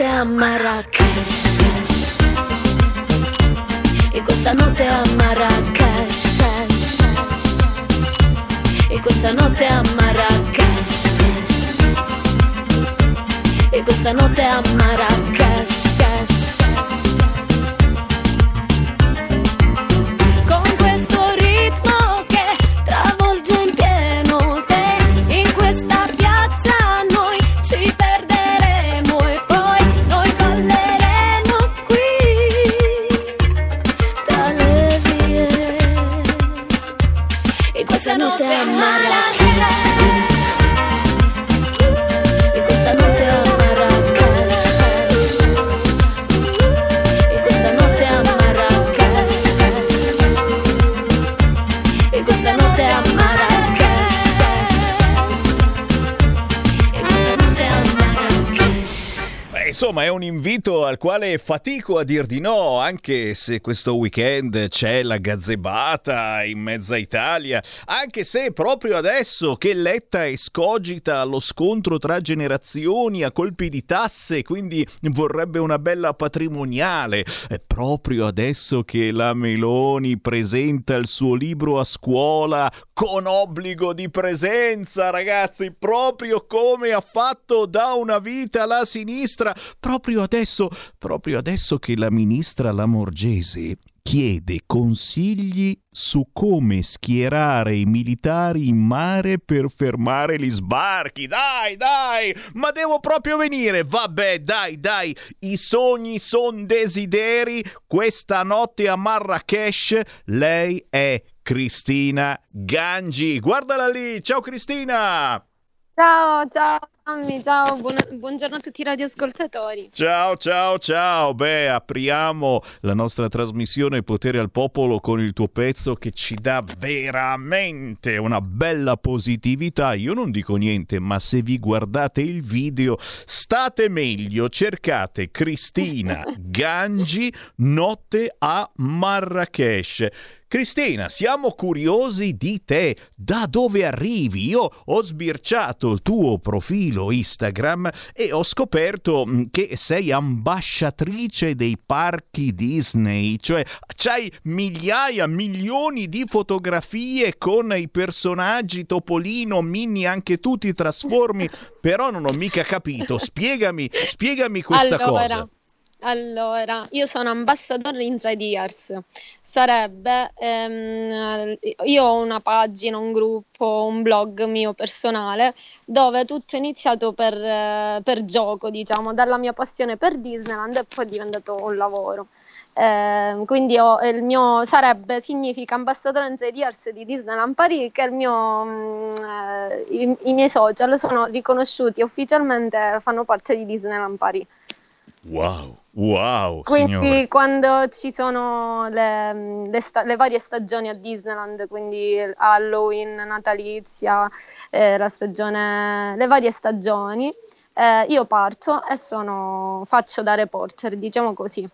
Notte a Marrakesh. E questa notte a Marrakesh. E questa notte a Marrakesh. E questa notte a Marrakesh. Insomma, è un invito al quale fatico a dir di no, anche se questo weekend c'è la gazzebata in mezza Italia, anche se proprio adesso che Letta escogita lo scontro tra generazioni a colpi di tasse, quindi vorrebbe una bella patrimoniale, è proprio adesso che la Meloni presenta il suo libro a scuola con obbligo di presenza, ragazzi, proprio come ha fatto da una vita la sinistra, proprio adesso, proprio adesso che la ministra Lamorgese chiede consigli su come schierare i militari in mare per fermare gli sbarchi. Dai, dai, ma devo proprio venire. Vabbè, dai, dai, i sogni son desideri. Questa notte a Marrakesh lei è Cristina Gangi. Guardala lì. Ciao Cristina. Ciao, ciao Sammy, ciao, buona- buongiorno a tutti i radioascoltatori. Ciao, ciao, ciao. Beh, apriamo la nostra trasmissione Potere al Popolo con il tuo pezzo che ci dà veramente una bella positività. Io non dico niente, ma se vi guardate il video state meglio. Cercate Cristina Gangi Notte a Marrakesh. Cristina, siamo curiosi di te, da dove arrivi? Io ho sbirciato il tuo profilo Instagram e ho scoperto mh, che sei ambasciatrice dei parchi Disney, cioè c'hai migliaia, milioni di fotografie con i personaggi Topolino, Minnie, anche tu ti trasformi, però non ho mica capito. Spiegami, spiegami questa Allora, cosa. Allora, io sono ambassador Inside Years. Sarebbe, ehm, io ho una pagina, un gruppo, un blog mio personale dove tutto è iniziato per, eh, per gioco, diciamo, dalla mia passione per Disneyland e poi è diventato un lavoro. Eh, quindi ho, il mio sarebbe significa ambassadore Inside Years di Disneyland Paris che mio, mh, eh, i, i miei social sono riconosciuti ufficialmente fanno parte di Disneyland Paris. Wow, wow. Quindi signore. quando ci sono le, le sta- le varie stagioni a Disneyland, quindi Halloween, natalizia, eh, la stagione, le varie stagioni, eh, io parto e sono, faccio da reporter, diciamo così.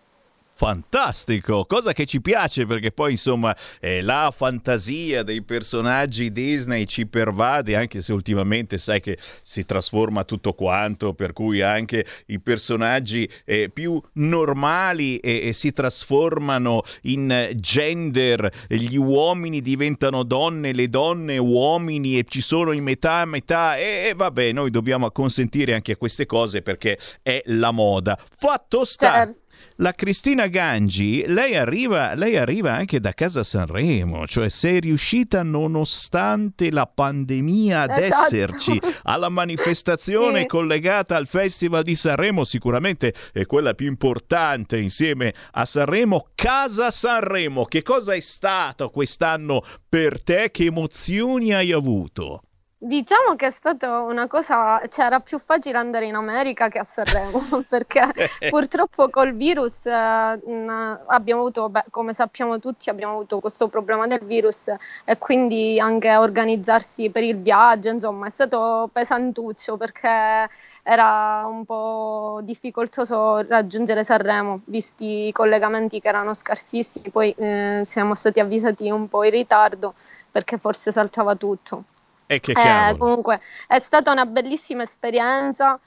Fantastico, cosa che ci piace perché poi insomma eh, la fantasia dei personaggi Disney ci pervade anche se ultimamente sai che si trasforma tutto quanto per cui anche i personaggi eh, più normali eh, si trasformano in gender, gli uomini diventano donne, le donne uomini e ci sono in metà a metà e, e vabbè noi dobbiamo consentire anche queste cose perché è la moda. Fatto sta... Certo. La Cristina Gangi, lei arriva, lei arriva anche da casa Sanremo, cioè sei riuscita nonostante la pandemia ad Esatto. esserci alla manifestazione Sì. collegata al Festival di Sanremo, sicuramente è quella più importante insieme a Sanremo, Casa Sanremo. Che cosa è stato quest'anno per te? Che emozioni hai avuto? Diciamo che è stata una cosa, cioè era più facile andare in America che a Sanremo, perché purtroppo col virus eh, abbiamo avuto, beh, come sappiamo tutti, abbiamo avuto questo problema del virus e quindi anche organizzarsi per il viaggio, insomma, è stato pesantuccio perché era un po' difficoltoso raggiungere Sanremo, visti i collegamenti che erano scarsissimi, poi eh, siamo stati avvisati un po' in ritardo perché forse saltava tutto. E che Eh, comunque è stata una bellissima esperienza.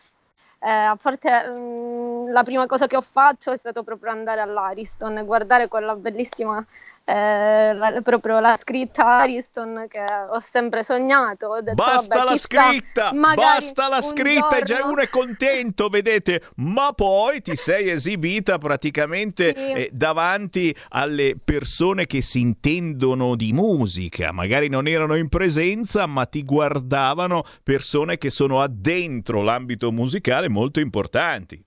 Eh, a parte mm, la prima cosa che ho fatto è stato proprio andare all'Ariston e guardare quella bellissima, eh, la- proprio la scritta Ariston che ho sempre sognato. Detto, Basta vabbè, la scritta, basta la scritta e già giorno- uno è contento, vedete, ma poi ti sei esibita praticamente Sì. eh, davanti alle persone che si intendono di musica, magari non erano in presenza, ma ti guardavano persone che sono addentro l'ambito musicale molto importanti.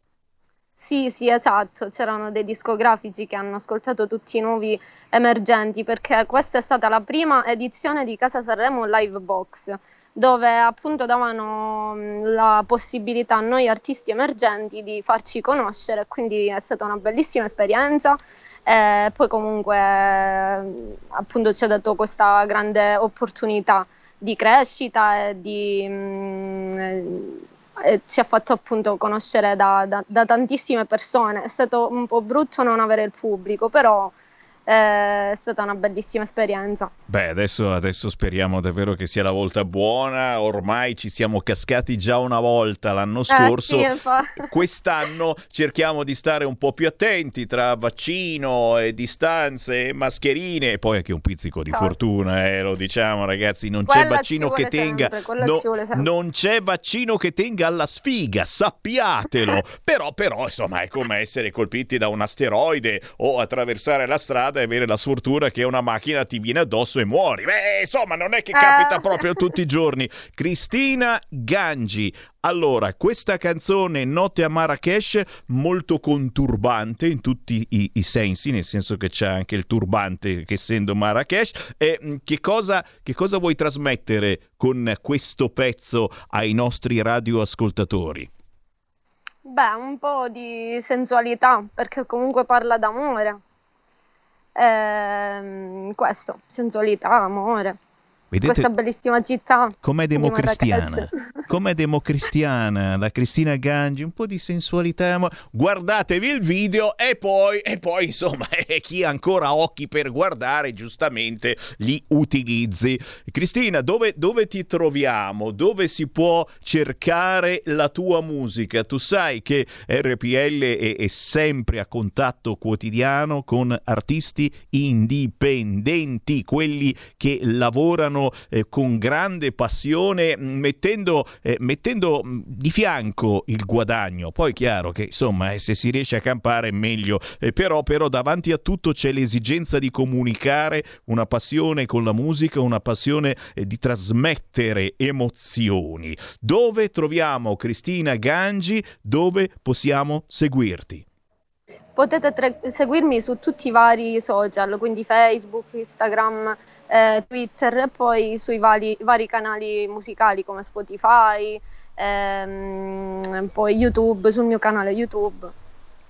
Sì, sì, esatto, c'erano dei discografici che hanno ascoltato tutti i nuovi emergenti perché questa è stata la prima edizione di Casa Sanremo Live Box, dove appunto davano la possibilità a noi artisti emergenti di farci conoscere, quindi è stata una bellissima esperienza. E poi comunque eh, appunto ci ha dato questa grande opportunità di crescita e di, ci ha fatto appunto conoscere da, da- da tantissime persone. È stato un po' brutto non avere il pubblico, però è stata una bellissima esperienza. Beh, adesso, adesso speriamo davvero che sia la volta buona. Ormai ci siamo cascati già una volta l'anno scorso. Eh, sì, Quest'anno cerchiamo di stare un po' più attenti tra vaccino e distanze, mascherine e poi anche un pizzico di Esatto. fortuna, eh, lo diciamo ragazzi, non c'è Quella vaccino ci che tenga sempre, no- non c'è vaccino che tenga alla sfiga, sappiatelo. però però insomma, è come essere colpiti da un asteroide o attraversare la strada e avere la sfortuna che una macchina ti viene addosso e muori. Beh, insomma, non è che Eh, capita proprio tutti i giorni. Cristina Gangi. Allora, questa canzone Notte a Marrakesh molto conturbante in tutti i, i sensi, nel senso che c'è anche il turbante che essendo Marrakesh. E mh, che cosa, che cosa vuoi trasmettere con questo pezzo ai nostri radioascoltatori? Beh, un po' di sensualità, perché comunque parla d'amore. Ehm, questo, sensualità, amore. Vedete Questa bellissima città. com'è democristiana? Com'è democristiana la Cristina Gangi? Un po' di sensualità. ma- Guardatevi il video e poi, e poi insomma, eh, chi ha ancora occhi per guardare, giustamente li utilizzi. Cristina, dove, dove ti troviamo? Dove si può cercare la tua musica? Tu sai che RPL è, è sempre a contatto quotidiano con artisti indipendenti, quelli che lavorano lavorano eh, con grande passione mettendo, eh, mettendo, di fianco il guadagno. Poi chiaro che insomma eh, se si riesce a campare meglio, eh, però, però davanti a tutto c'è l'esigenza di comunicare una passione con la musica, una passione eh, di trasmettere emozioni. Dove troviamo Cristina Gangi? Dove possiamo seguirti? Potete tre- seguirmi su tutti i vari social, quindi Facebook, Instagram, eh, Twitter e poi sui vari, vari canali musicali come Spotify, ehm, poi YouTube, sul mio canale YouTube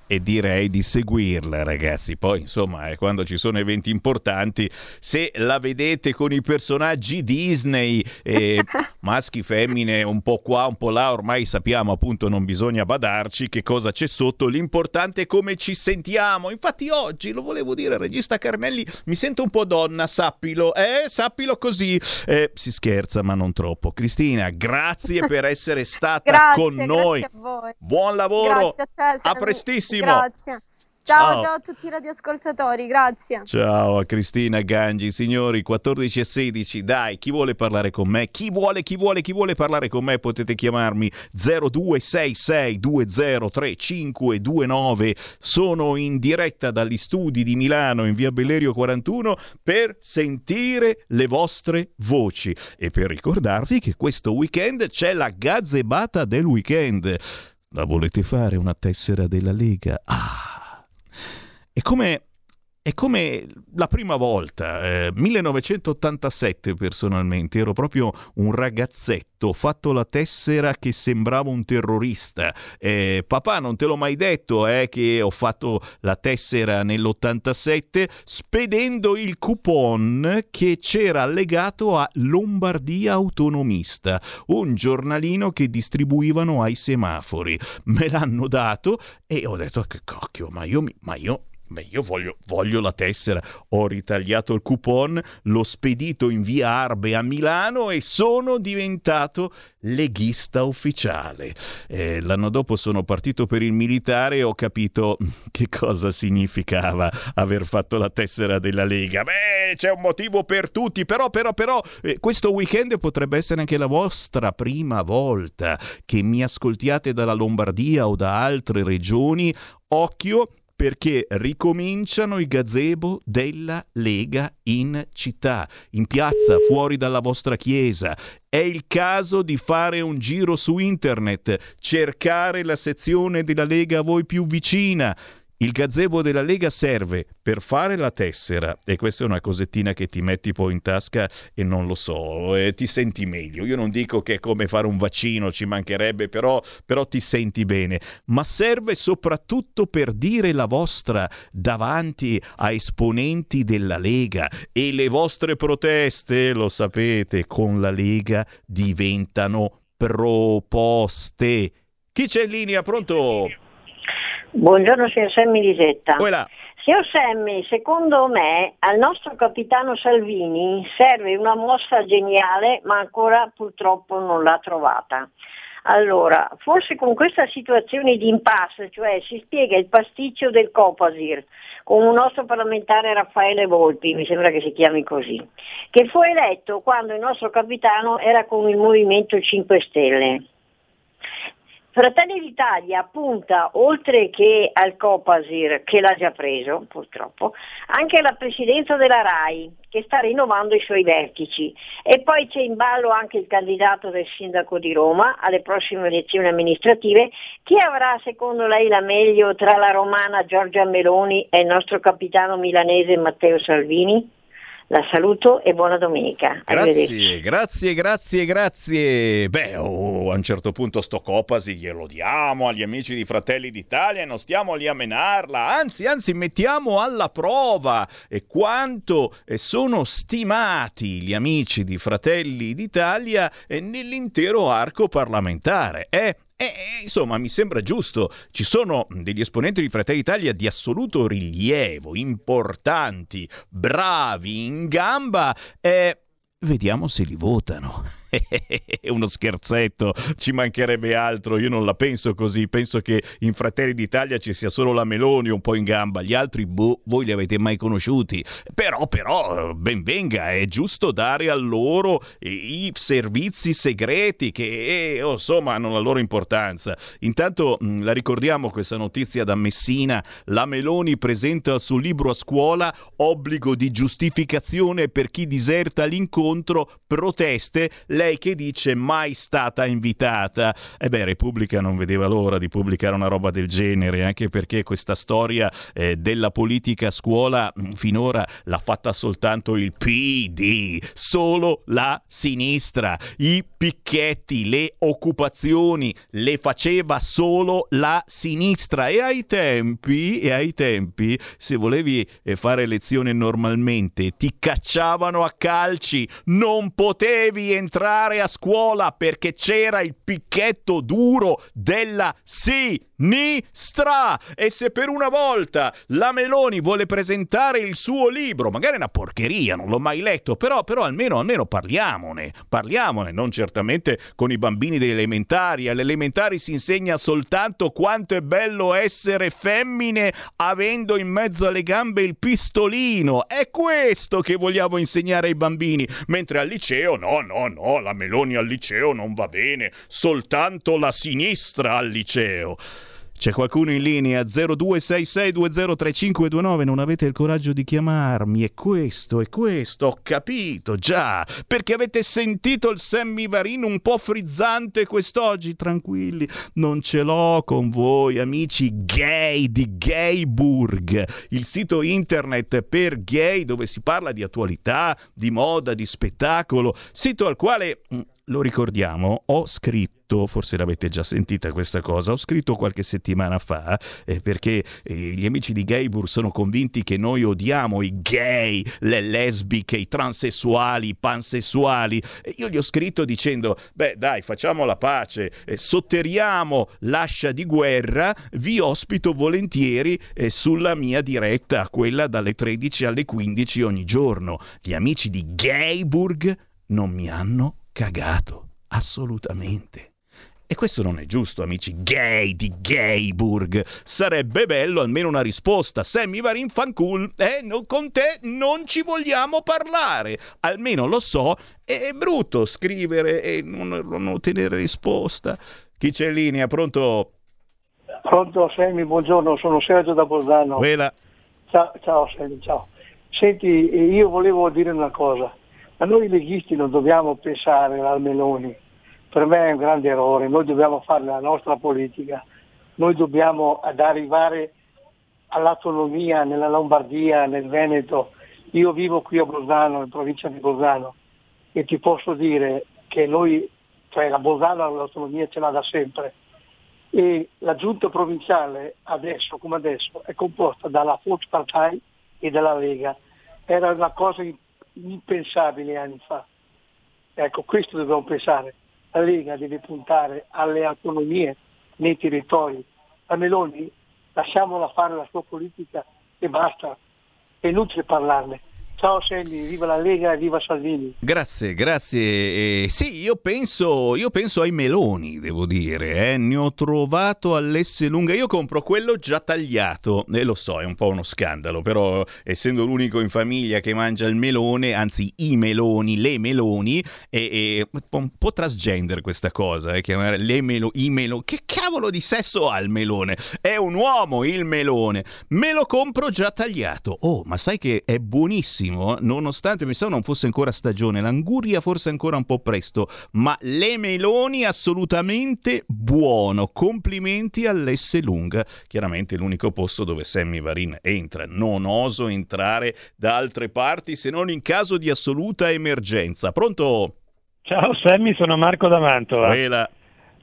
e direi di seguirla ragazzi. Poi insomma eh, quando ci sono eventi importanti se la vedete con i personaggi Disney eh, maschi femmine un po' qua un po' là ormai sappiamo appunto non bisogna badarci che cosa c'è sotto. L'importante è come ci sentiamo. Infatti oggi lo volevo dire regista Carnelli mi sento un po' donna sappilo. Eh sappilo così. Eh, si scherza ma non troppo. Cristina grazie per essere stata grazie, con noi. buon lavoro. A, te, a prestissimo prestissimo. Grazie. Ciao, ciao, a tutti i radioascoltatori, grazie. Ciao a Cristina Gangi, signori, 14 e 16, dai, chi vuole parlare con me? Chi vuole, chi vuole, chi vuole parlare con me? Potete chiamarmi 0266203529. Sono in diretta dagli studi di Milano in via Bellerio 41 per sentire le vostre voci e per ricordarvi che questo weekend c'è la gazzebata del weekend. La volete fare una tessera della Lega? Ah! È come è come la prima volta, eh, 1987 personalmente, ero proprio un ragazzetto, ho fatto la tessera che sembrava un terrorista. Eh, papà, non te l'ho mai detto eh, che ho fatto la tessera nell'87 spedendo il coupon che c'era allegato a Lombardia Autonomista, un giornalino che distribuivano ai semafori. Me l'hanno dato e ho detto che cocchio, ma io, ma io Beh, io voglio, voglio, la tessera. Ho ritagliato il coupon, l'ho spedito in via Arbe a Milano e sono diventato leghista ufficiale. Eh, l'anno dopo sono partito per il militare e ho capito che cosa significava aver fatto la tessera della Lega. Beh, c'è un motivo per tutti, però, però, però, eh, questo weekend potrebbe essere anche la vostra prima volta che mi ascoltiate dalla Lombardia o da altre regioni. Occhio perché ricominciano i gazebo della Lega in città, in piazza, fuori dalla vostra chiesa. È il caso di fare un giro su internet, cercare la sezione della Lega a voi più vicina. Il gazebo della Lega serve per fare la tessera e questa è una cosettina che ti metti poi in tasca e non lo so, e ti senti meglio. Io non dico che è come fare un vaccino, ci mancherebbe, però, però ti senti bene, ma serve soprattutto per dire la vostra davanti a esponenti della Lega e le vostre proteste, lo sapete, con la Lega diventano proposte. Chi c'è in linea? Pronto? Buongiorno signor Semmi Lisetta. Quella. Signor Semmi, secondo me al nostro capitano Salvini serve una mossa geniale ma ancora purtroppo non l'ha trovata. Allora, forse con questa situazione di impasse, cioè si spiega il pasticcio del Copasir, con un nostro parlamentare Raffaele Volpi, mi sembra che si chiami così, che fu eletto quando il nostro capitano era con il Movimento 5 Stelle. Fratelli d'Italia punta, oltre che al Copasir, che l'ha già preso purtroppo, anche alla presidenza della RAI, che sta rinnovando i suoi vertici. E poi c'è in ballo anche il candidato del sindaco di Roma alle prossime elezioni amministrative. Chi avrà secondo lei la meglio tra la romana Giorgia Meloni e il nostro capitano milanese Matteo Salvini? La saluto e buona domenica. Grazie, grazie, grazie, grazie. Beh, oh, a un certo punto sto Copasi glielo diamo agli amici di Fratelli d'Italia e non stiamo lì a menarla, anzi, anzi, mettiamo alla prova e quanto eh, sono stimati gli amici di Fratelli d'Italia eh, nell'intero arco parlamentare. Eh? E, insomma, mi sembra giusto. Ci sono degli esponenti di Fratelli Italia di assoluto rilievo, importanti, bravi, in gamba. E vediamo se li votano. È uno scherzetto, ci mancherebbe altro. Io non la penso così. Penso che in Fratelli d'Italia ci sia solo la Meloni un po' in gamba. Gli altri, boh, voi li avete mai conosciuti. Però, però, ben venga, è giusto dare a loro i servizi segreti che, oh, insomma, hanno la loro importanza. Intanto la ricordiamo questa notizia da Messina. La Meloni presenta il suo libro a scuola obbligo di giustificazione per chi diserta l'incontro, proteste, lei che dice mai stata invitata. E beh, Repubblica non vedeva l'ora di pubblicare una roba del genere, anche perché questa storia eh, della politica a scuola finora l'ha fatta soltanto il PD, solo la sinistra. I picchetti, le occupazioni le faceva solo la sinistra e ai tempi, e ai tempi se volevi eh, fare lezione normalmente ti cacciavano a calci, non potevi entrare a scuola perché c'era il picchetto duro della sinistra. E se per una volta la Meloni vuole presentare il suo libro, magari è una porcheria, non l'ho mai letto, però, però almeno, almeno parliamone, parliamone, non certamente con i bambini delle elementari. Alle elementari si insegna soltanto quanto è bello essere femmine avendo in mezzo alle gambe il pistolino. È questo che vogliamo insegnare ai bambini, mentre al liceo no, no, no, la Meloni al liceo non va bene, soltanto la sinistra al liceo. C'è qualcuno in linea? 0266203529, non avete il coraggio di chiamarmi, è questo, è questo, ho capito, già, perché avete sentito il semmivarino un po' frizzante quest'oggi, tranquilli, non ce l'ho con voi amici gay di Gayburg, il sito internet per gay dove si parla di attualità, di moda, di spettacolo, sito al quale mm, lo ricordiamo, ho scritto, forse l'avete già sentita questa cosa, ho scritto qualche settimana fa eh, perché eh, gli amici di Gaybur sono convinti che noi odiamo i gay, le lesbiche, i transessuali, i pansessuali. E io gli ho scritto dicendo, beh dai, facciamo la pace, eh, sotterriamo l'ascia di guerra, vi ospito volentieri eh, sulla mia diretta, quella dalle 13 alle 15 ogni giorno. Gli amici di Gayburg non mi hanno cagato, assolutamente. E questo non è giusto, amici gay di Gayburg. Sarebbe bello almeno una risposta. Sammy Varin fancool, eh, no, con te non ci vogliamo parlare. Almeno lo so, è brutto scrivere e non, non ottenere risposta. Chi c'è in linea? Pronto? Pronto Sammy, buongiorno, sono Sergio da Bolzano. Ciao, ciao Sammy, ciao. Senti, io volevo dire una cosa. Ma noi leghisti non dobbiamo pensare al Meloni, per me è un grande errore, noi dobbiamo fare la nostra politica, noi dobbiamo ad arrivare all'autonomia nella Lombardia, nel Veneto. Io vivo qui a Bolzano, in provincia di Bolzano, e ti posso dire che noi, cioè la Bolzano l'autonomia ce l'ha da sempre. E la giunta provinciale adesso come adesso è composta dalla Volkspartei e dalla Lega. Era una cosa impensabile anni fa. Ecco, questo dobbiamo pensare. La Lega deve puntare alle autonomie nei territori. La Meloni lasciamola fare la sua politica e basta. È inutile parlarne. Ciao Sammy, viva la Lega e viva Salvini. Grazie, grazie. Eh, sì, io penso, io penso ai meloni, devo dire. Eh. Ne ho trovato all'S lunga. Io compro quello già tagliato. E eh, lo so, è un po' uno scandalo, però essendo l'unico in famiglia che mangia il melone, anzi i meloni, le meloni, è, un po' transgender questa cosa, eh, chiamare le melo, i meloni. Che cavolo di sesso ha il melone? È un uomo il melone. Me lo compro già tagliato. Oh, ma sai che è buonissimo benissimo, nonostante mi sa non fosse ancora stagione, l'anguria forse ancora un po' presto, ma le meloni assolutamente buono. Complimenti all'S Lunga, chiaramente l'unico posto dove Sammy Varin entra. Non oso entrare da altre parti se non in caso di assoluta emergenza. Pronto? Ciao Sammy, sono Marco da Mantova. Quella.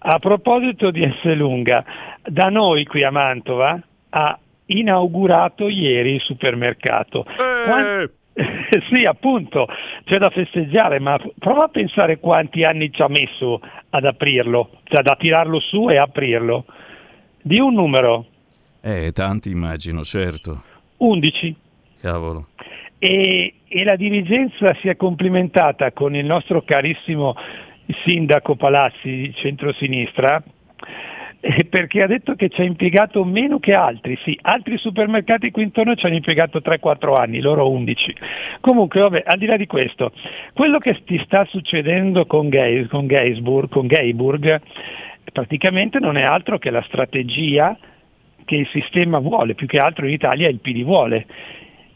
A proposito di S Lunga, da noi qui a Mantova ha inaugurato ieri il supermercato. Eh. Quant- sì, appunto, c'è da festeggiare, ma prova a pensare quanti anni ci ha messo ad aprirlo, cioè da tirarlo su e aprirlo. Di un numero. Eh, tanti immagino, certo. 11. Cavolo. E, e la dirigenza si è complimentata con il nostro carissimo sindaco Palazzi centrosinistra perché ha detto che ci ha impiegato meno che altri, sì, altri supermercati qui intorno ci hanno impiegato 3-4 anni, loro 11. Comunque, vabbè, al di là di questo, quello che ti sta succedendo con, Geis, con, Geisburg, con Geiburg praticamente non è altro che la strategia che il sistema vuole, più che altro in Italia il PD vuole,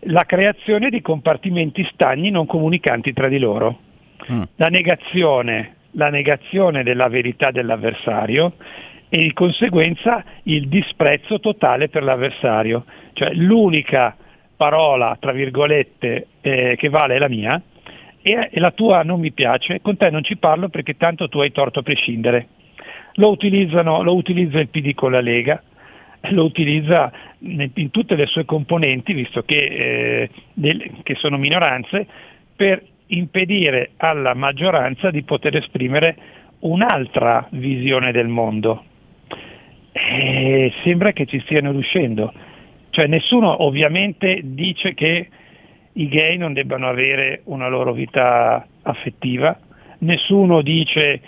la creazione di compartimenti stagni non comunicanti tra di loro. Mm. La, negazione, la negazione della verità dell'avversario e di conseguenza il disprezzo totale per l'avversario. Cioè l'unica parola, tra virgolette, eh, che vale è la mia e, e la tua non mi piace, con te non ci parlo perché tanto tu hai torto a prescindere. Lo, lo utilizza il PD con la Lega, lo utilizza in tutte le sue componenti, visto che, eh, del, che sono minoranze, per impedire alla maggioranza di poter esprimere un'altra visione del mondo. E sembra che ci stiano riuscendo. Cioè nessuno ovviamente dice che i gay non debbano avere una loro vita affettiva, nessuno dice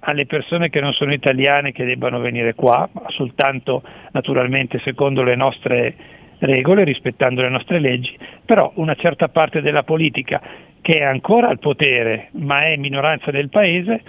alle persone che non sono italiane che debbano venire qua, soltanto naturalmente secondo le nostre regole, rispettando le nostre leggi, però una certa parte della politica che è ancora al potere ma è minoranza del paese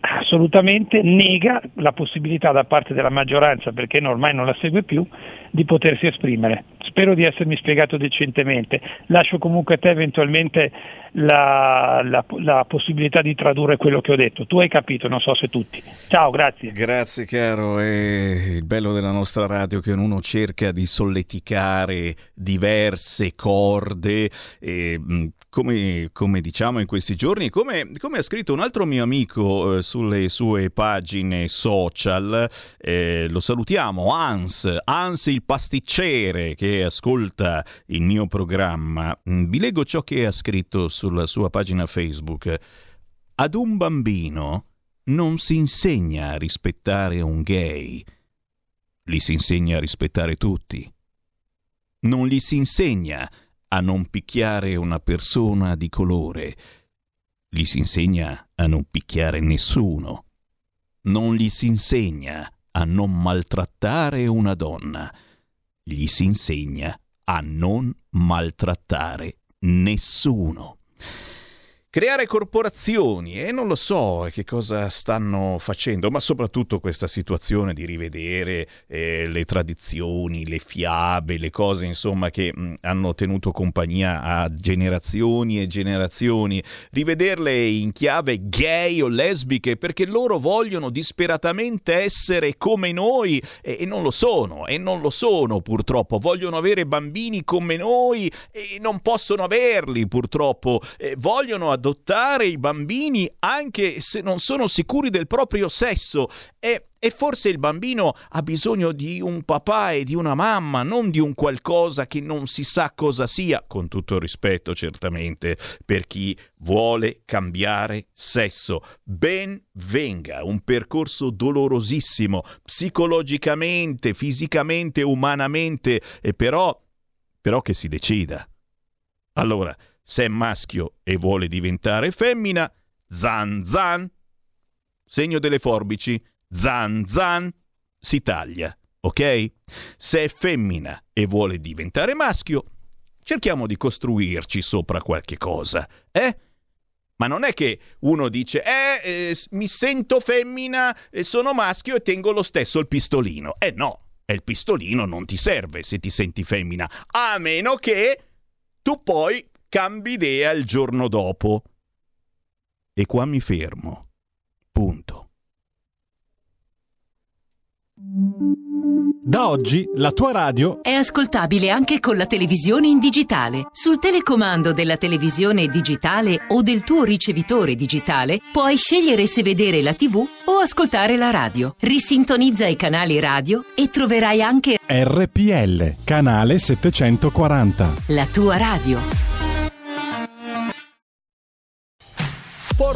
assolutamente nega la possibilità da parte della maggioranza, perché ormai non la segue più, di potersi esprimere. Spero di essermi spiegato decentemente. Lascio comunque a te eventualmente la, la, la, possibilità di tradurre quello che ho detto. Tu hai capito, non so se tutti. Ciao, grazie. Grazie caro, è il bello della nostra radio che uno cerca di solleticare diverse corde e come, come, diciamo in questi giorni, come, come, ha scritto un altro mio amico eh, sulle sue pagine social, eh, lo salutiamo, Hans, Hans il pasticcere che ascolta il mio programma. Mm, vi leggo ciò che ha scritto sulla sua pagina Facebook. Ad un bambino non si insegna a rispettare un gay, gli si insegna a rispettare tutti. Non gli si insegna a non picchiare una persona di colore. Gli si insegna a non picchiare nessuno. Non gli si insegna a non maltrattare una donna. Gli si insegna a non maltrattare nessuno. Creare corporazioni e non lo so che cosa stanno facendo, ma soprattutto questa situazione di rivedere eh, le tradizioni, le fiabe, le cose insomma che mh, hanno tenuto compagnia a generazioni e generazioni, rivederle in chiave gay o lesbiche perché loro vogliono disperatamente essere come noi e, e non lo sono, e non lo sono purtroppo, vogliono avere bambini come noi e non possono averli purtroppo, eh, vogliono adottare i bambini anche se non sono sicuri del proprio sesso e, e forse il bambino ha bisogno di un papà e di una mamma, non di un qualcosa che non si sa cosa sia, con tutto rispetto certamente per chi vuole cambiare sesso. Ben venga, un percorso dolorosissimo, psicologicamente, fisicamente, umanamente, e però, però che si decida. Allora, se è maschio e vuole diventare femmina, zan zan. Segno delle forbici, zan zan, si taglia, ok? Se è femmina e vuole diventare maschio, cerchiamo di costruirci sopra qualche cosa, eh? Ma non è che uno dice, eh, eh mi sento femmina, e sono maschio e tengo lo stesso il pistolino. Eh no, e il pistolino non ti serve se ti senti femmina, a meno che tu poi cambi idea il giorno dopo. E qua mi fermo. Punto. Da oggi la tua radio è ascoltabile anche con la televisione in digitale. Sul telecomando della televisione digitale o del tuo ricevitore digitale puoi scegliere se vedere la TV o ascoltare la radio. Risintonizza i canali radio e troverai anche RPL, canale 740. La tua radio.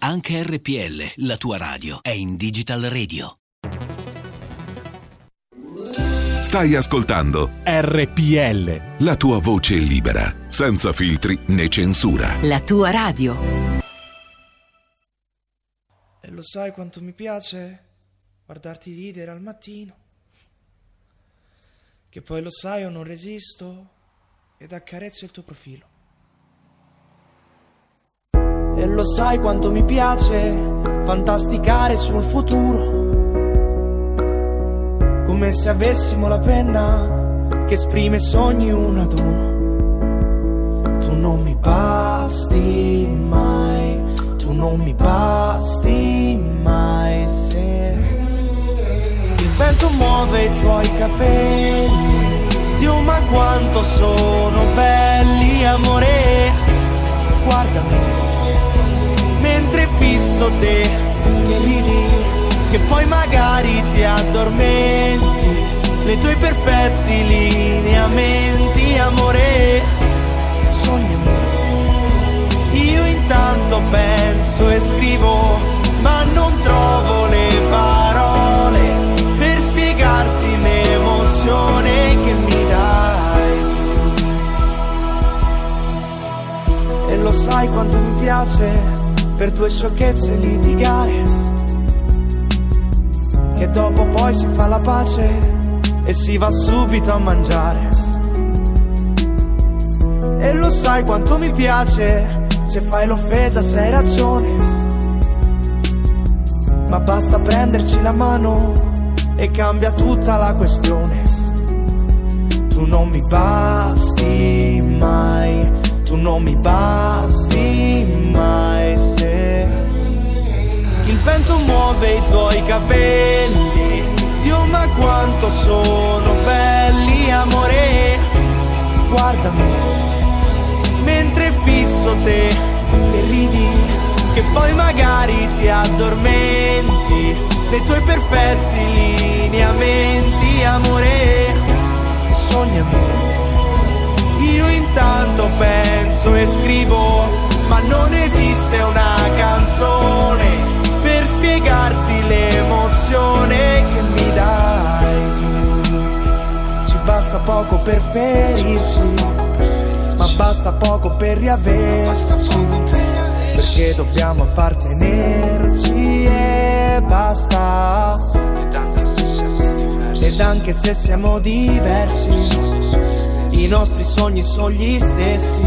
Anche RPL, la tua radio, è in Digital Radio. Stai ascoltando RPL. La tua voce libera, senza filtri né censura. La tua radio. E lo sai quanto mi piace guardarti ridere al mattino. Che poi lo sai o non resisto ed accarezzo il tuo profilo. E lo sai quanto mi piace fantasticare sul futuro. Come se avessimo la penna che esprime sogni uno ad uno. Tu non mi basti mai, tu non mi basti mai se il vento muove i tuoi capelli. Dio ma quanto sono belli, amore. Guardami fisso te che ridi, che poi magari ti addormenti, nei tuoi perfetti lineamenti, amore, sognami. Io intanto penso e scrivo, ma non trovo le parole per spiegarti l'emozione che mi dai tu. E lo sai quanto mi piace per due sciocchezze litigare. Che dopo poi si fa la pace e si va subito a mangiare. E lo sai quanto mi piace, se fai l'offesa se hai ragione. Ma basta prenderci la mano e cambia tutta la questione. Tu non mi basti mai, tu non mi basti mai se il vento muove i tuoi capelli. Dio ma quanto sono belli, amore. Guardami mentre fisso te e ridi, che poi magari ti addormenti nei tuoi perfetti lineamenti, amore. Sognami io intanto penso e scrivo, ma non esiste una canzone per spiegarti l'emozione che mi dai tu. Ci basta poco per ferirci, ma basta poco per riaverci. Perché dobbiamo appartenerci e basta. Ed anche se siamo diversi i nostri sogni sono gli stessi,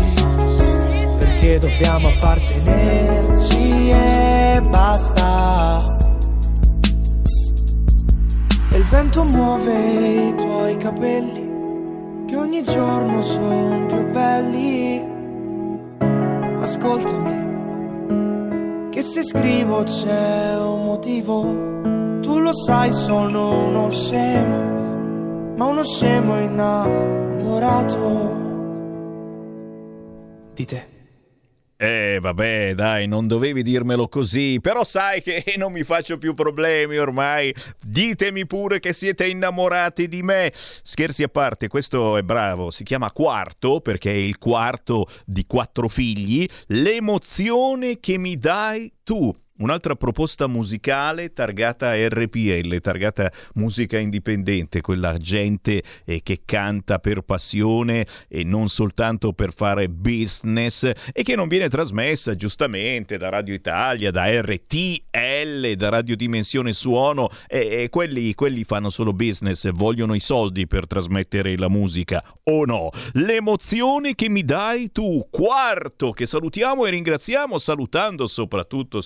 perché dobbiamo appartenerci e basta. E il vento muove i tuoi capelli, che ogni giorno sono più belli. Ascoltami, che se scrivo c'è un motivo, tu lo sai, sono uno scemo, ma uno scemo innamorato di te. Eh, vabbè, dai, non dovevi dirmelo così, però sai che non mi faccio più problemi ormai. Ditemi pure che siete innamorati di me. Scherzi a parte, questo è bravo, si chiama Quarto perché è il quarto di quattro figli. L'emozione che mi dai tu. Un'altra proposta musicale targata RPL, targata musica indipendente, quella gente eh, che canta per passione e non soltanto per fare business e che non viene trasmessa giustamente da Radio Italia, da RTL, da Radio Dimensione Suono e, e quelli, quelli fanno solo business, vogliono i soldi per trasmettere la musica o no? L'emozione che mi dai tu, quarto, che salutiamo e ringraziamo salutando soprattutto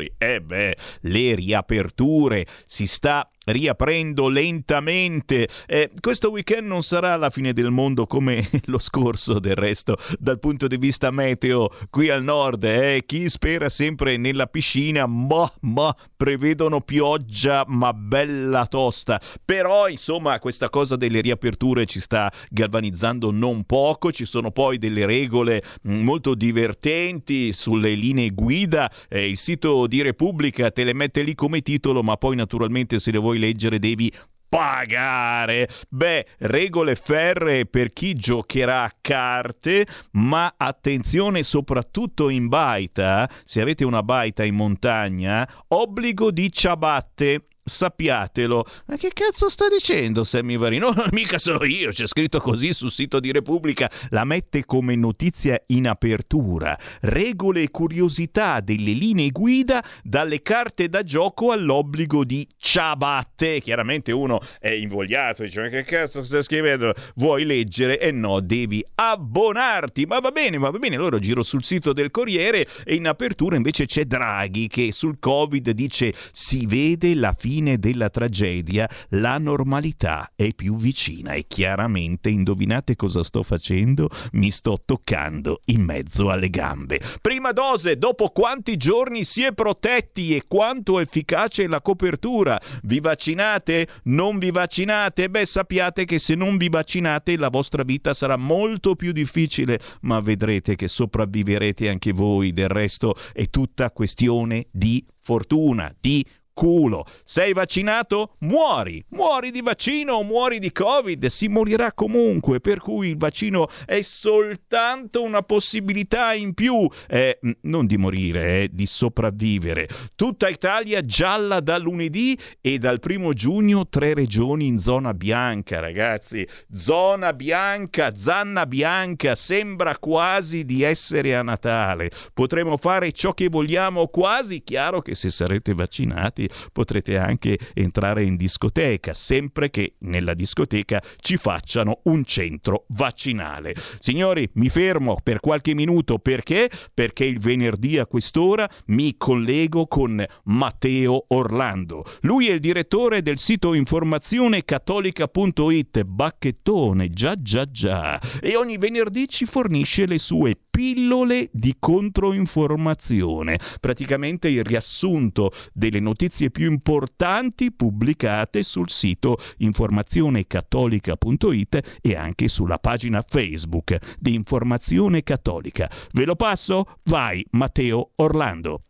signori eh beh, le riaperture, si sta riaprendo lentamente. Eh, questo weekend non sarà la fine del mondo come lo scorso, del resto, dal punto di vista meteo qui al nord. Eh. Chi spera sempre nella piscina, ma, ma prevedono pioggia, ma bella tosta. Però, insomma, questa cosa delle riaperture ci sta galvanizzando non poco. Ci sono poi delle regole mm, molto divertenti sulle linee guida. Eh, il sito di Repubblica te le mette lì come titolo, ma poi naturalmente se le vuoi leggere devi pagare. Beh, regole ferree per chi giocherà a carte, ma attenzione soprattutto in baita, se avete una baita in montagna, obbligo di ciabatte sappiatelo. Ma che cazzo sta dicendo Sammy Varino? No, mica sono io, c'è scritto così sul sito di Repubblica, la mette come notizia in apertura. Regole e curiosità delle linee guida dalle carte da gioco all'obbligo di ciabatte. Chiaramente uno è invogliato, dice ma che cazzo stai scrivendo? Vuoi leggere? E eh no, devi abbonarti. Ma va bene, ma va bene. Allora giro sul sito del Corriere e in apertura invece c'è Draghi che sul Covid dice si vede la fine fine della tragedia la normalità è più vicina e chiaramente indovinate cosa sto facendo? Mi sto toccando in mezzo alle gambe. Prima dose, dopo quanti giorni si è protetti e quanto efficace è la copertura? Vi vaccinate? Non vi vaccinate? Beh, sappiate che se non vi vaccinate la vostra vita sarà molto più difficile, ma vedrete che sopravviverete anche voi. Del resto è tutta questione di fortuna, di culo. Sei vaccinato? Muori. Muori di vaccino o muori di Covid. Si morirà comunque, per cui il vaccino è soltanto una possibilità in più. Eh, non di morire, eh, di sopravvivere. Tutta Italia gialla da lunedì e dal primo giugno tre regioni in zona bianca, ragazzi. Zona bianca, zanna bianca, sembra quasi di essere a Natale. Potremo fare ciò che vogliamo quasi, chiaro che se sarete vaccinati potrete anche entrare in discoteca, sempre che nella discoteca ci facciano un centro vaccinale. Signori, mi fermo per qualche minuto perché? Perché il venerdì a quest'ora mi collego con Matteo Orlando. Lui è il direttore del sito informazionecattolica.it, bacchettone, già già già, e ogni venerdì ci fornisce le sue pillole di controinformazione, praticamente il riassunto delle notizie più importanti pubblicate sul sito informazionecattolica.it e anche sulla pagina Facebook di Informazione Cattolica. Ve lo passo? Vai, Matteo Orlando.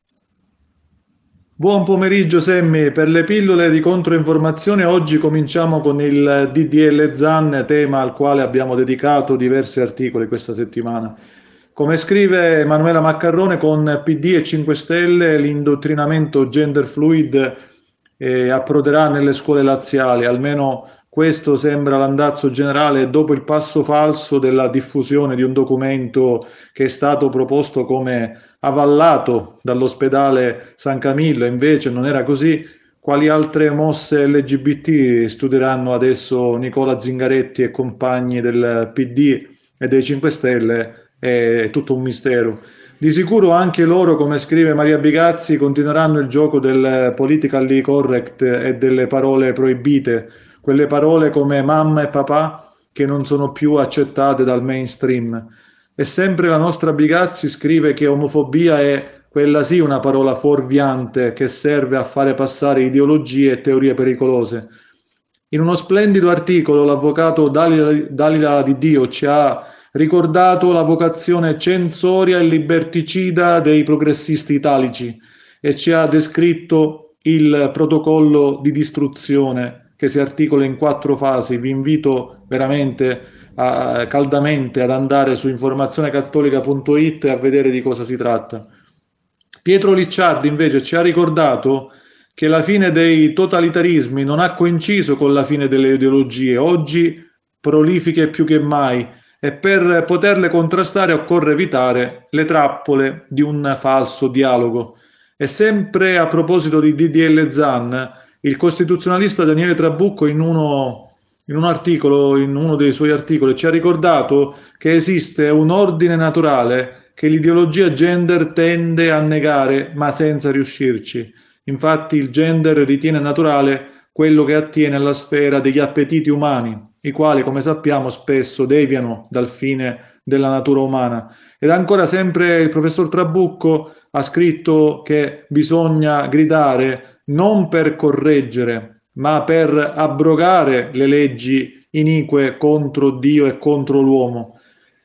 Buon pomeriggio Semmi, per le pillole di controinformazione oggi cominciamo con il DDL ZAN, tema al quale abbiamo dedicato diversi articoli questa settimana. Come scrive Emanuela Maccarrone, con PD e 5 Stelle l'indottrinamento gender fluid eh, approderà nelle scuole laziali, almeno questo sembra l'andazzo generale dopo il passo falso della diffusione di un documento che è stato proposto come avallato dall'ospedale San Camillo, invece non era così. Quali altre mosse LGBT studieranno adesso Nicola Zingaretti e compagni del PD e dei 5 Stelle? È tutto un mistero. Di sicuro anche loro, come scrive Maria Bigazzi, continueranno il gioco del politically correct e delle parole proibite, quelle parole come mamma e papà che non sono più accettate dal mainstream. E sempre la nostra Bigazzi scrive che omofobia è quella sì una parola fuorviante che serve a fare passare ideologie e teorie pericolose. In uno splendido articolo l'avvocato Dalila, Dalila Di Dio ci ha ricordato la vocazione censoria e liberticida dei progressisti italici e ci ha descritto il protocollo di distruzione che si articola in quattro fasi. Vi invito veramente a, caldamente ad andare su informazionecattolica.it e a vedere di cosa si tratta. Pietro Licciardi invece ci ha ricordato che la fine dei totalitarismi non ha coinciso con la fine delle ideologie, oggi prolifiche più che mai e per poterle contrastare occorre evitare le trappole di un falso dialogo. E sempre a proposito di DDL Zan, il costituzionalista Daniele Trabucco in uno, in un articolo, in uno dei suoi articoli, ci ha ricordato che esiste un ordine naturale che l'ideologia gender tende a negare, ma senza riuscirci. Infatti il gender ritiene naturale quello che attiene alla sfera degli appetiti umani, i quali, come sappiamo, spesso deviano dal fine della natura umana. Ed ancora sempre il professor Trabucco ha scritto che bisogna gridare non per correggere, ma per abrogare le leggi inique contro Dio e contro l'uomo.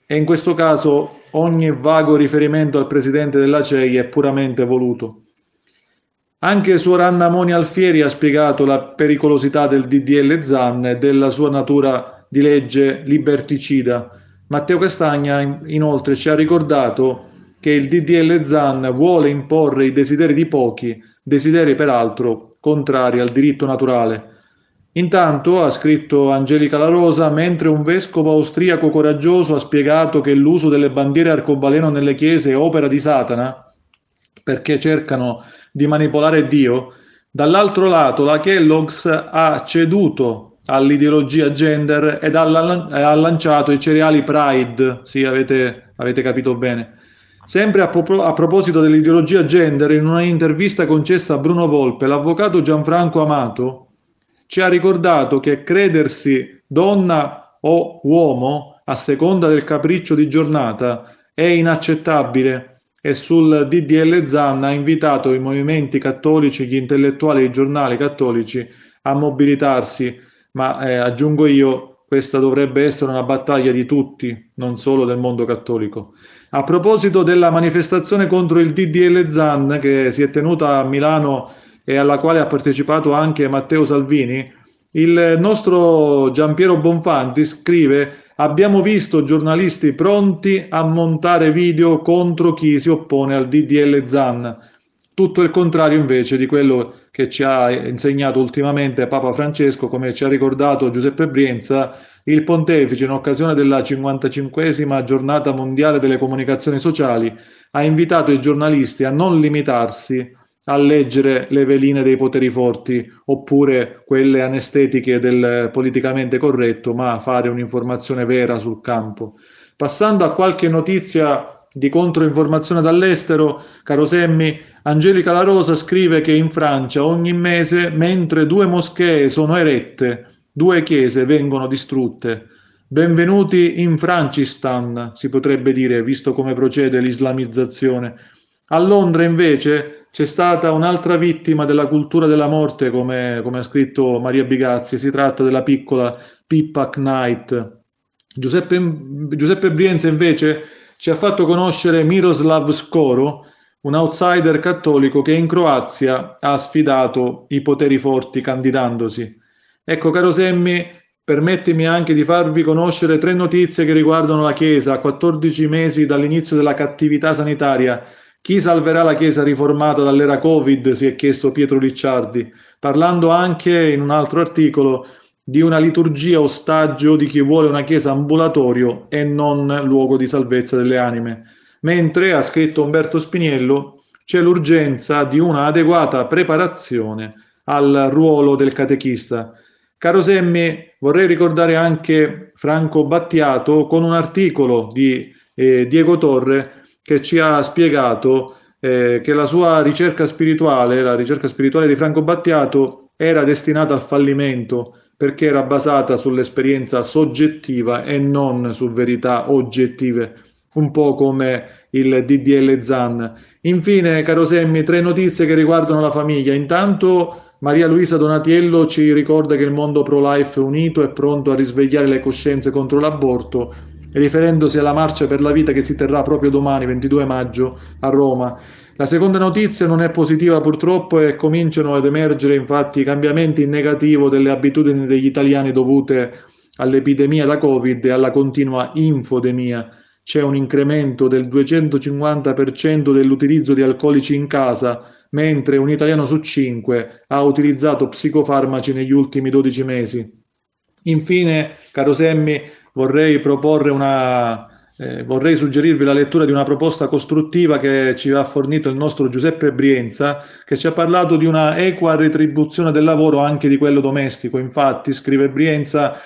E in questo caso ogni vago riferimento al presidente della CEI è puramente voluto. Anche suor Anna Moni Alfieri ha spiegato la pericolosità del DDL Zan e della sua natura di legge liberticida. Matteo Castagna inoltre ci ha ricordato che il DDL Zan vuole imporre i desideri di pochi, desideri peraltro contrari al diritto naturale. Intanto, ha scritto Angelica La Rosa, mentre un vescovo austriaco coraggioso ha spiegato che l'uso delle bandiere arcobaleno nelle chiese è opera di Satana, perché cercano di manipolare Dio, dall'altro lato la Kellogg's ha ceduto all'ideologia gender ed ha, lanciato i cereali Pride, sì, avete, avete capito bene. Sempre a, pro- a, proposito dell'ideologia gender, in una intervista concessa a Bruno Volpe, l'avvocato Gianfranco Amato ci ha ricordato che credersi donna o uomo, a seconda del capriccio di giornata, è inaccettabile e sul DDL Zan ha invitato i movimenti cattolici, gli intellettuali e i giornali cattolici a mobilitarsi, ma eh, aggiungo io, questa dovrebbe essere una battaglia di tutti, non solo del mondo cattolico. A proposito della manifestazione contro il DDL Zan che si è tenuta a Milano e alla quale ha partecipato anche Matteo Salvini, il nostro Giampiero Bonfanti scrive abbiamo visto giornalisti pronti a montare video contro chi si oppone al DDL Zan. Tutto il contrario invece di quello che ci ha insegnato ultimamente Papa Francesco, come ci ha ricordato Giuseppe Brienza, il pontefice in occasione della 55esima giornata mondiale delle comunicazioni sociali ha invitato i giornalisti a non limitarsi a leggere le veline dei poteri forti oppure quelle anestetiche del politicamente corretto, ma fare un'informazione vera sul campo. Passando a qualche notizia di controinformazione dall'estero, caro Semmi, Angelica La Rosa scrive che in Francia ogni mese, mentre due moschee sono erette, due chiese vengono distrutte. Benvenuti in Francistan, si potrebbe dire, visto come procede l'islamizzazione. A Londra invece c'è stata un'altra vittima della cultura della morte, come, come ha scritto Maria Bigazzi, si tratta della piccola Pippa Knight. Giuseppe, Giuseppe Brienza invece ci ha fatto conoscere Miroslav Skoro, un outsider cattolico che in Croazia ha sfidato i poteri forti candidandosi. Ecco, caro Semmi, permettimi anche di farvi conoscere tre notizie che riguardano la Chiesa a 14 mesi dall'inizio della cattività sanitaria. Chi salverà la Chiesa riformata dall'era Covid? si è chiesto Pietro Ricciardi, parlando anche in un altro articolo di una liturgia ostaggio di chi vuole una chiesa ambulatorio e non luogo di salvezza delle anime. Mentre, ha scritto Umberto Spiniello, c'è l'urgenza di una adeguata preparazione al ruolo del catechista. Caro Semmi, vorrei ricordare anche Franco Battiato con un articolo di eh, Diego Torre che ci ha spiegato eh, che la sua ricerca spirituale, la ricerca spirituale di Franco Battiato, era destinata al fallimento perché era basata sull'esperienza soggettiva e non su verità oggettive, un po' come il DDL Zan. Infine, caro Semmi, tre notizie che riguardano la famiglia. Intanto Maria Luisa Donatiello ci ricorda che il mondo pro-life è unito e pronto a risvegliare le coscienze contro l'aborto, riferendosi alla marcia per la vita che si terrà proprio domani, 22 maggio, a Roma. La seconda notizia non è positiva purtroppo e cominciano ad emergere infatti i cambiamenti in negativo delle abitudini degli italiani dovute all'epidemia da Covid e alla continua infodemia. C'è un incremento del 250% dell'utilizzo di alcolici in casa, mentre un italiano su cinque ha utilizzato psicofarmaci negli ultimi 12 mesi. Infine, caro Semmi, vorrei proporre una, eh, vorrei suggerirvi la lettura di una proposta costruttiva che ci ha fornito il nostro Giuseppe Brienza, che ci ha parlato di una equa retribuzione del lavoro anche di quello domestico. Infatti, scrive Brienza,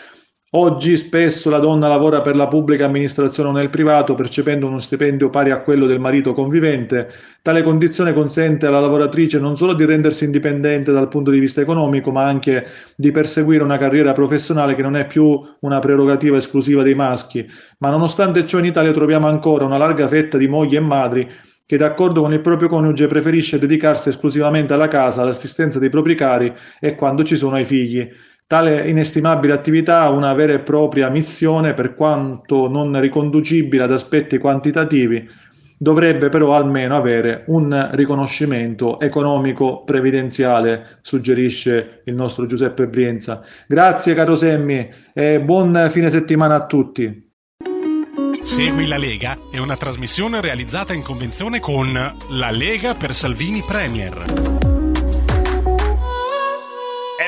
Oggi spesso la donna lavora per la pubblica amministrazione o nel privato percependo uno stipendio pari a quello del marito convivente. Tale condizione consente alla lavoratrice non solo di rendersi indipendente dal punto di vista economico, ma anche di perseguire una carriera professionale che non è più una prerogativa esclusiva dei maschi. Ma nonostante ciò in Italia troviamo ancora una larga fetta di mogli e madri che d'accordo con il proprio coniuge preferisce dedicarsi esclusivamente alla casa, all'assistenza dei propri cari e quando ci sono i figli. Tale inestimabile attività una vera e propria missione, per quanto non riconducibile ad aspetti quantitativi, dovrebbe però almeno avere un riconoscimento economico previdenziale, suggerisce il nostro Giuseppe Brienza. Grazie caro Semmi e buon fine settimana a tutti. Segui la Lega è una trasmissione realizzata in convenzione con La Lega per Salvini Premier.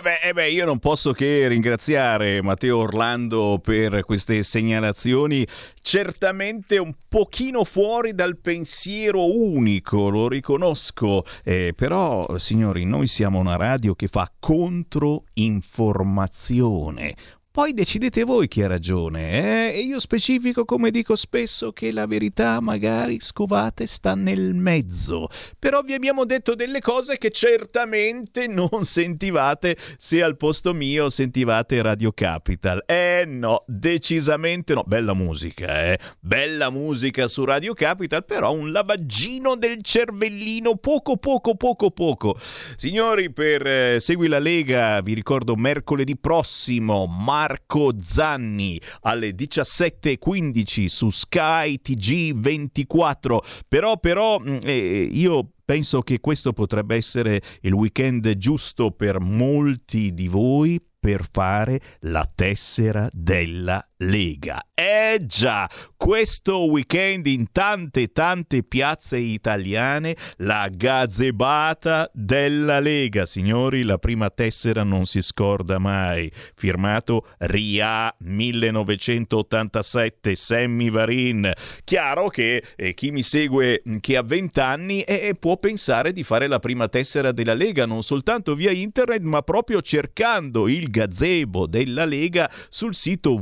Eh beh, eh beh, io non posso che ringraziare Matteo Orlando per queste segnalazioni, certamente un pochino fuori dal pensiero unico, lo riconosco, eh, però signori, noi siamo una radio che fa controinformazione, poi decidete voi chi ha ragione, eh? E io specifico, come dico spesso, che la verità magari scovate sta nel mezzo. Però vi abbiamo detto delle cose che certamente non sentivate se al posto mio sentivate Radio Capital. Eh no, decisamente no. Bella musica, eh? Bella musica su Radio Capital, però un lavaggino del cervellino poco poco poco poco. Signori, per eh, Segui la Lega, vi ricordo mercoledì prossimo, Marco Zanni alle 17.15 su Sky TG24. Però, però, mm, eh, io penso che questo potrebbe essere il weekend giusto per molti di voi per fare la tessera della Lega. Eh già, questo weekend in tante tante piazze italiane la gazebata della Lega. Signori, la prima tessera non si scorda mai. Firmato RIA 1987, Sammy Varin. Chiaro che eh, chi mi segue mm, che ha 20 anni eh, può pensare di fare la prima tessera della Lega non soltanto via internet, ma proprio cercando il gazebo della Lega sul sito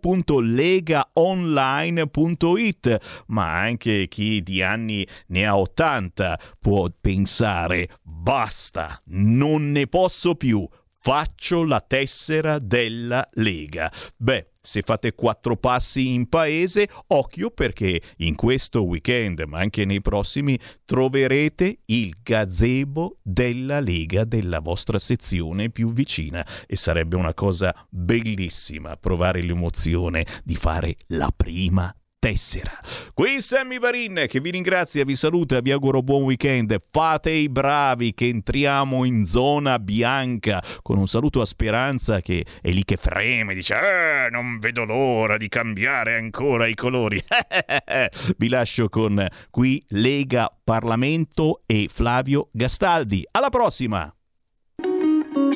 www.legaonline.it, ma anche chi di anni ne ha 80 può pensare basta, non ne posso più. Faccio la tessera della Lega. Beh, se fate quattro passi in paese, occhio perché in questo weekend, ma anche nei prossimi, troverete il gazebo della Lega della vostra sezione più vicina. E sarebbe una cosa bellissima provare l'emozione di fare la prima tessera. Qui Sammy Varin che vi ringrazia, vi saluta, vi auguro buon weekend. Fate i bravi che entriamo in zona bianca con un saluto a Speranza che è lì che freme, dice eh, non vedo l'ora di cambiare ancora i colori. vi lascio con qui Lega Parlamento e Flavio Gastaldi. Alla prossima!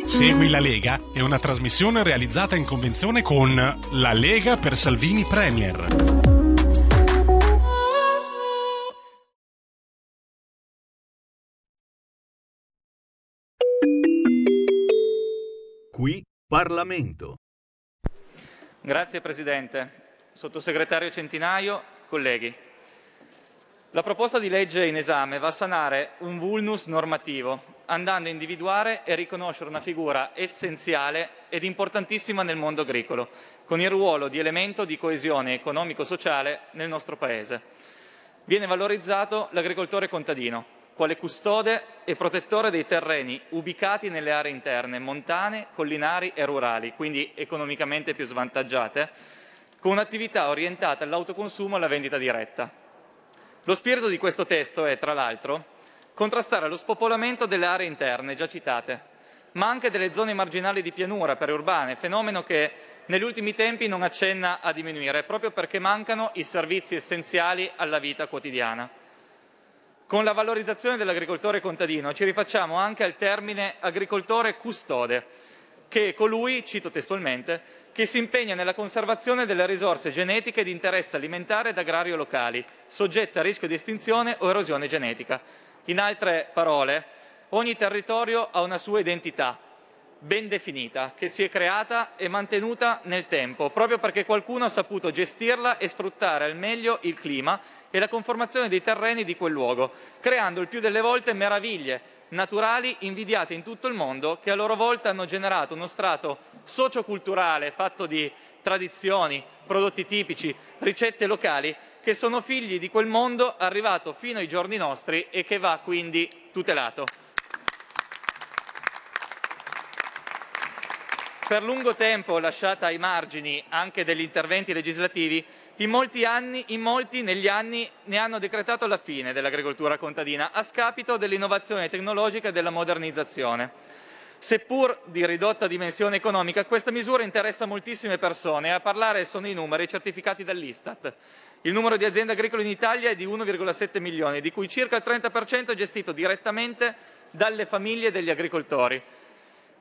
Segui la Lega è una trasmissione realizzata in convenzione con La Lega per Salvini Premier. Qui Parlamento. Grazie Presidente. Sottosegretario Centinaio, colleghi. La proposta di legge in esame va a sanare un vulnus normativo, andando a individuare e riconoscere una figura essenziale ed importantissima nel mondo agricolo, con il ruolo di elemento di coesione economico-sociale nel nostro Paese. Viene valorizzato l'agricoltore contadino, quale custode e protettore dei terreni ubicati nelle aree interne, montane, collinari e rurali, quindi economicamente più svantaggiate, con un'attività orientata all'autoconsumo e alla vendita diretta. Lo spirito di questo testo è, tra l'altro, contrastare lo spopolamento delle aree interne già citate, ma anche delle zone marginali di pianura periurbane, fenomeno che negli ultimi tempi non accenna a diminuire, proprio perché mancano i servizi essenziali alla vita quotidiana. Con la valorizzazione dell'agricoltore contadino ci rifacciamo anche al termine agricoltore custode, che è colui, cito testualmente, che si impegna nella conservazione delle risorse genetiche di interesse alimentare ed agrario locali, soggette a rischio di estinzione o erosione genetica. In altre parole, ogni territorio ha una sua identità, ben definita, che si è creata e mantenuta nel tempo, proprio perché qualcuno ha saputo gestirla e sfruttare al meglio il clima e la conformazione dei terreni di quel luogo, creando il più delle volte meraviglie naturali invidiate in tutto il mondo che a loro volta hanno generato uno strato socioculturale fatto di tradizioni, prodotti tipici, ricette locali che sono figli di quel mondo arrivato fino ai giorni nostri e che va quindi tutelato. Per lungo tempo lasciata ai margini anche degli interventi legislativi, in molti, anni, in molti negli anni ne hanno decretato la fine dell'agricoltura contadina a scapito dell'innovazione tecnologica e della modernizzazione. Seppur di ridotta dimensione economica, questa misura interessa moltissime persone e a parlare sono i numeri certificati dall'Istat. Il numero di aziende agricole in Italia è di 1,7 milioni, di cui circa il 30% è gestito direttamente dalle famiglie degli agricoltori.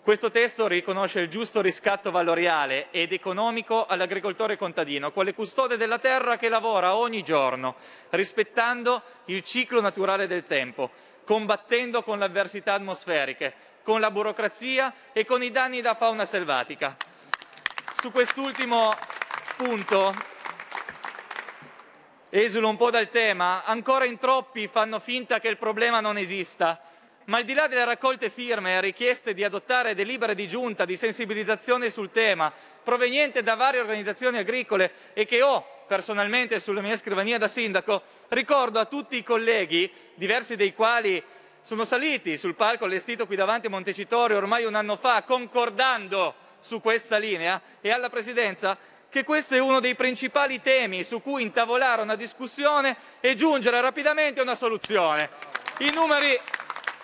Questo testo riconosce il giusto riscatto valoriale ed economico all'agricoltore contadino, quale custode della terra che lavora ogni giorno, rispettando il ciclo naturale del tempo, combattendo con le avversità atmosferiche, con la burocrazia e con i danni da fauna selvatica. Su quest'ultimo punto esulo un po' dal tema, ancora in troppi fanno finta che il problema non esista, ma al di là delle raccolte firme e richieste di adottare delibere di giunta di sensibilizzazione sul tema, proveniente da varie organizzazioni agricole e che ho personalmente sulla mia scrivania da sindaco, ricordo a tutti i colleghi, diversi dei quali sono saliti sul palco allestito qui davanti a Montecitorio ormai un anno fa, concordando su questa linea, e alla Presidenza che questo è uno dei principali temi su cui intavolare una discussione e giungere rapidamente a una soluzione. I numeri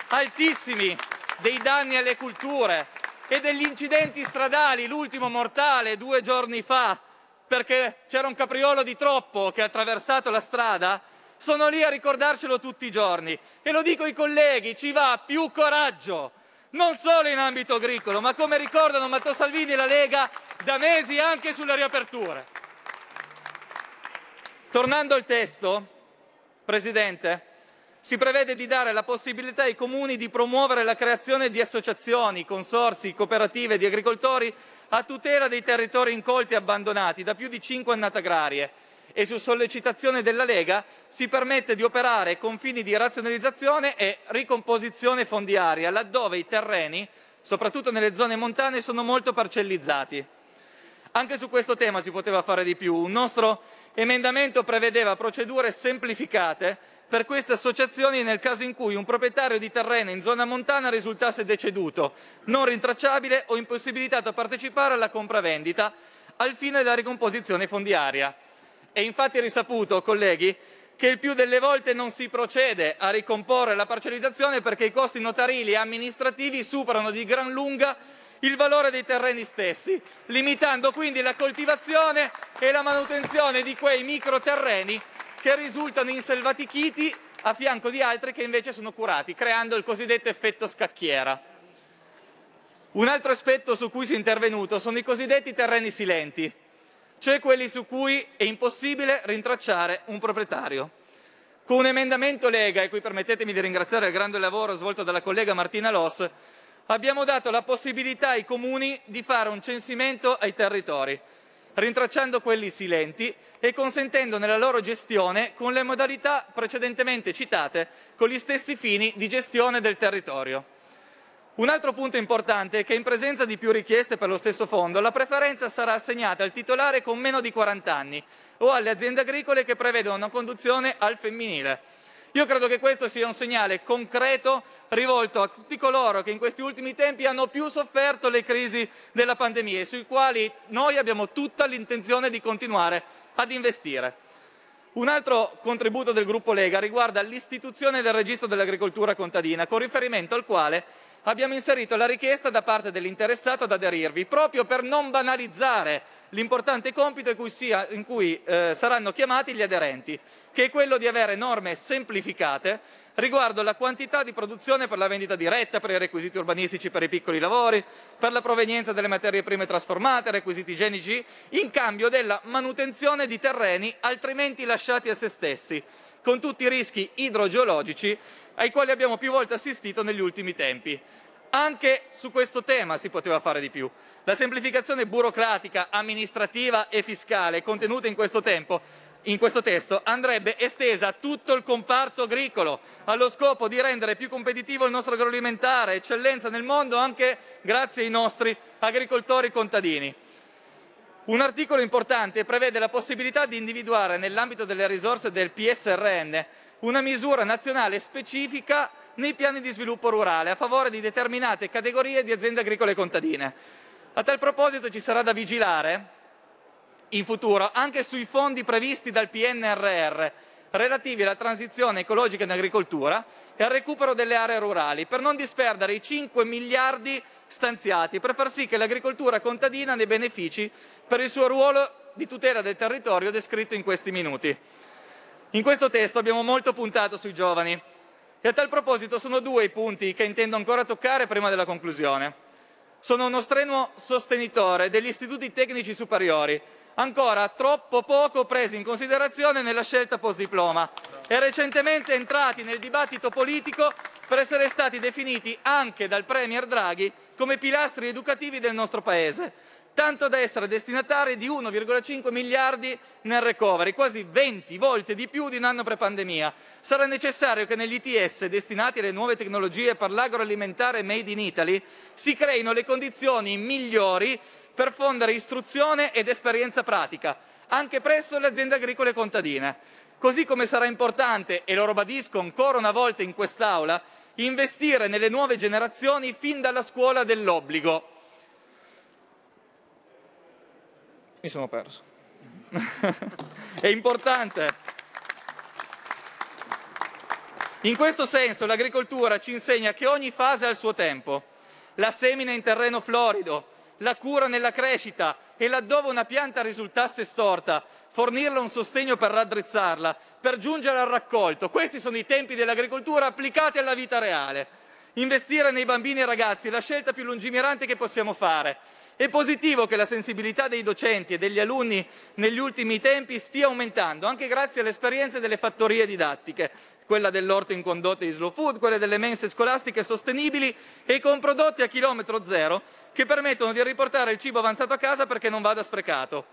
altissimi dei danni alle culture e degli incidenti stradali, l'ultimo mortale due giorni fa, perché c'era un capriolo di troppo che ha attraversato la strada, sono lì a ricordarcelo tutti i giorni. E lo dico ai colleghi, ci va più coraggio, non solo in ambito agricolo, ma come ricordano Matteo Salvini e la Lega da mesi anche sulle riaperture. Tornando al testo, Presidente, si prevede di dare la possibilità ai comuni di promuovere la creazione di associazioni, consorzi, cooperative di agricoltori a tutela dei territori incolti e abbandonati da più di cinque annate agrarie e su sollecitazione della Lega si permette di operare con fini di razionalizzazione e ricomposizione fondiaria laddove i terreni, soprattutto nelle zone montane, sono molto parcellizzati. Anche su questo tema si poteva fare di più. Un nostro emendamento prevedeva procedure semplificate per queste associazioni nel caso in cui un proprietario di terreno in zona montana risultasse deceduto, non rintracciabile o impossibilitato a partecipare alla compravendita al fine della ricomposizione fondiaria. È infatti risaputo, colleghi, che il più delle volte non si procede a ricomporre la parcellizzazione perché i costi notarili e amministrativi superano di gran lunga il valore dei terreni stessi, limitando quindi la coltivazione e la manutenzione di quei microterreni che risultano inselvatichiti a fianco di altri che invece sono curati, creando il cosiddetto effetto scacchiera. Un altro aspetto su cui si è intervenuto sono i cosiddetti terreni silenti, cioè quelli su cui è impossibile rintracciare un proprietario. Con un emendamento Lega, e qui permettetemi di ringraziare il grande lavoro svolto dalla collega Martina Loss, abbiamo dato la possibilità ai comuni di fare un censimento ai territori, rintracciando quelli silenti e consentendo nella loro gestione con le modalità precedentemente citate, con gli stessi fini di gestione del territorio. Un altro punto importante è che in presenza di più richieste per lo stesso fondo, la preferenza sarà assegnata al titolare con meno di 40 anni o alle aziende agricole che prevedono una conduzione al femminile. Io credo che questo sia un segnale concreto rivolto a tutti coloro che in questi ultimi tempi hanno più sofferto le crisi della pandemia e sui quali noi abbiamo tutta l'intenzione di continuare ad investire. Un altro contributo del gruppo Lega riguarda l'istituzione del registro dell'agricoltura contadina, con riferimento al quale abbiamo inserito la richiesta da parte dell'interessato ad aderirvi, proprio per non banalizzare l'importante compito in cui, sia, in cui eh, saranno chiamati gli aderenti, che è quello di avere norme semplificate riguardo la quantità di produzione per la vendita diretta, per i requisiti urbanistici per i piccoli lavori, per la provenienza delle materie prime trasformate, requisiti igienici, in cambio della manutenzione di terreni altrimenti lasciati a se stessi, con tutti i rischi idrogeologici ai quali abbiamo più volte assistito negli ultimi tempi. Anche su questo tema si poteva fare di più. La semplificazione burocratica, amministrativa e fiscale contenuta in questo tempo in questo testo andrebbe estesa a tutto il comparto agricolo, allo scopo di rendere più competitivo il nostro agroalimentare, eccellenza nel mondo anche grazie ai nostri agricoltori contadini. Un articolo importante prevede la possibilità di individuare nell'ambito delle risorse del PSRN una misura nazionale specifica nei piani di sviluppo rurale a favore di determinate categorie di aziende agricole contadine. A tal proposito ci sarà da vigilare in futuro anche sui fondi previsti dal PNRR relativi alla transizione ecologica in agricoltura e al recupero delle aree rurali, per non disperdere i 5 miliardi stanziati, per far sì che l'agricoltura contadina ne benefici per il suo ruolo di tutela del territorio descritto in questi minuti. In questo testo abbiamo molto puntato sui giovani e a tal proposito sono due i punti che intendo ancora toccare prima della conclusione. Sono uno strenuo sostenitore degli istituti tecnici superiori, ancora troppo poco presi in considerazione nella scelta post-diploma e recentemente entrati nel dibattito politico per essere stati definiti anche dal Premier Draghi come pilastri educativi del nostro Paese, tanto da essere destinatari di 1,5 miliardi nel recovery, quasi 20 volte di più di un anno pre-pandemia. Sarà necessario che negli ITS destinati alle nuove tecnologie per l'agroalimentare made in Italy si creino le condizioni migliori per fondere istruzione ed esperienza pratica, anche presso le aziende agricole contadine. Così come sarà importante, e lo ribadisco ancora una volta in quest'Aula, investire nelle nuove generazioni fin dalla scuola dell'obbligo. Mi sono perso. È importante. In questo senso l'agricoltura ci insegna che ogni fase ha il suo tempo. La semina in terreno florido, la cura nella crescita e laddove una pianta risultasse storta, fornirle un sostegno per raddrizzarla, per giungere al raccolto. Questi sono i tempi dell'agricoltura applicati alla vita reale. Investire nei bambini e ragazzi è la scelta più lungimirante che possiamo fare. È positivo che la sensibilità dei docenti e degli alunni negli ultimi tempi stia aumentando, anche grazie alle esperienze delle fattorie didattiche, quella dell'orto in condotte di slow food, quelle delle mense scolastiche sostenibili e con prodotti a chilometro zero che permettono di riportare il cibo avanzato a casa perché non vada sprecato.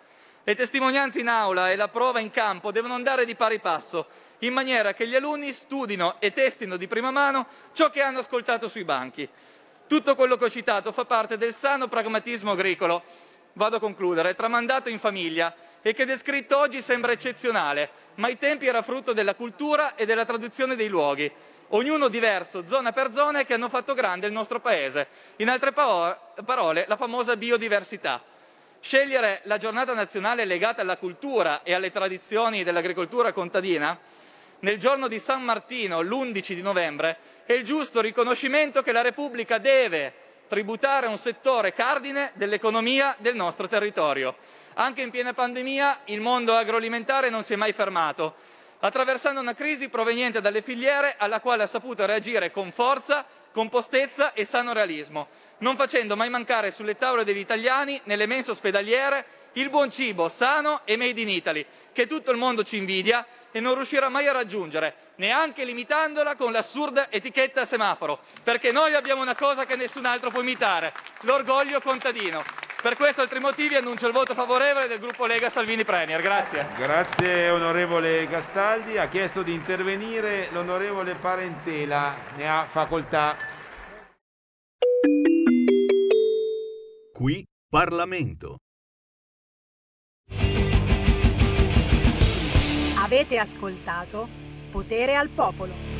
Le testimonianze in aula e la prova in campo devono andare di pari passo, in maniera che gli alunni studino e testino di prima mano ciò che hanno ascoltato sui banchi. Tutto quello che ho citato fa parte del sano pragmatismo agricolo, vado a concludere, tramandato in famiglia e che descritto oggi sembra eccezionale, ma ai tempi era frutto della cultura e della tradizione dei luoghi, ognuno diverso, zona per zona, che hanno fatto grande il nostro paese. In altre parole, la famosa biodiversità. Scegliere la giornata nazionale legata alla cultura e alle tradizioni dell'agricoltura contadina nel giorno di San Martino, l'11 di novembre, è il giusto riconoscimento che la Repubblica deve tributare a un settore cardine dell'economia del nostro territorio. Anche in piena pandemia il mondo agroalimentare non si è mai fermato, attraversando una crisi proveniente dalle filiere alla quale ha saputo reagire con forza, compostezza e sano realismo, non facendo mai mancare sulle tavole degli italiani, nelle mense ospedaliere, il buon cibo sano e made in Italy, che tutto il mondo ci invidia e non riuscirà mai a raggiungere, neanche limitandola con l'assurda etichetta a semaforo, perché noi abbiamo una cosa che nessun altro può imitare, l'orgoglio contadino. Per questo e altri motivi annuncio il voto favorevole del gruppo Lega Salvini Premier. Grazie. Grazie onorevole Castaldi. Ha chiesto di intervenire l'onorevole Parentela. Ne ha facoltà. Qui Parlamento. Avete ascoltato Potere al Popolo.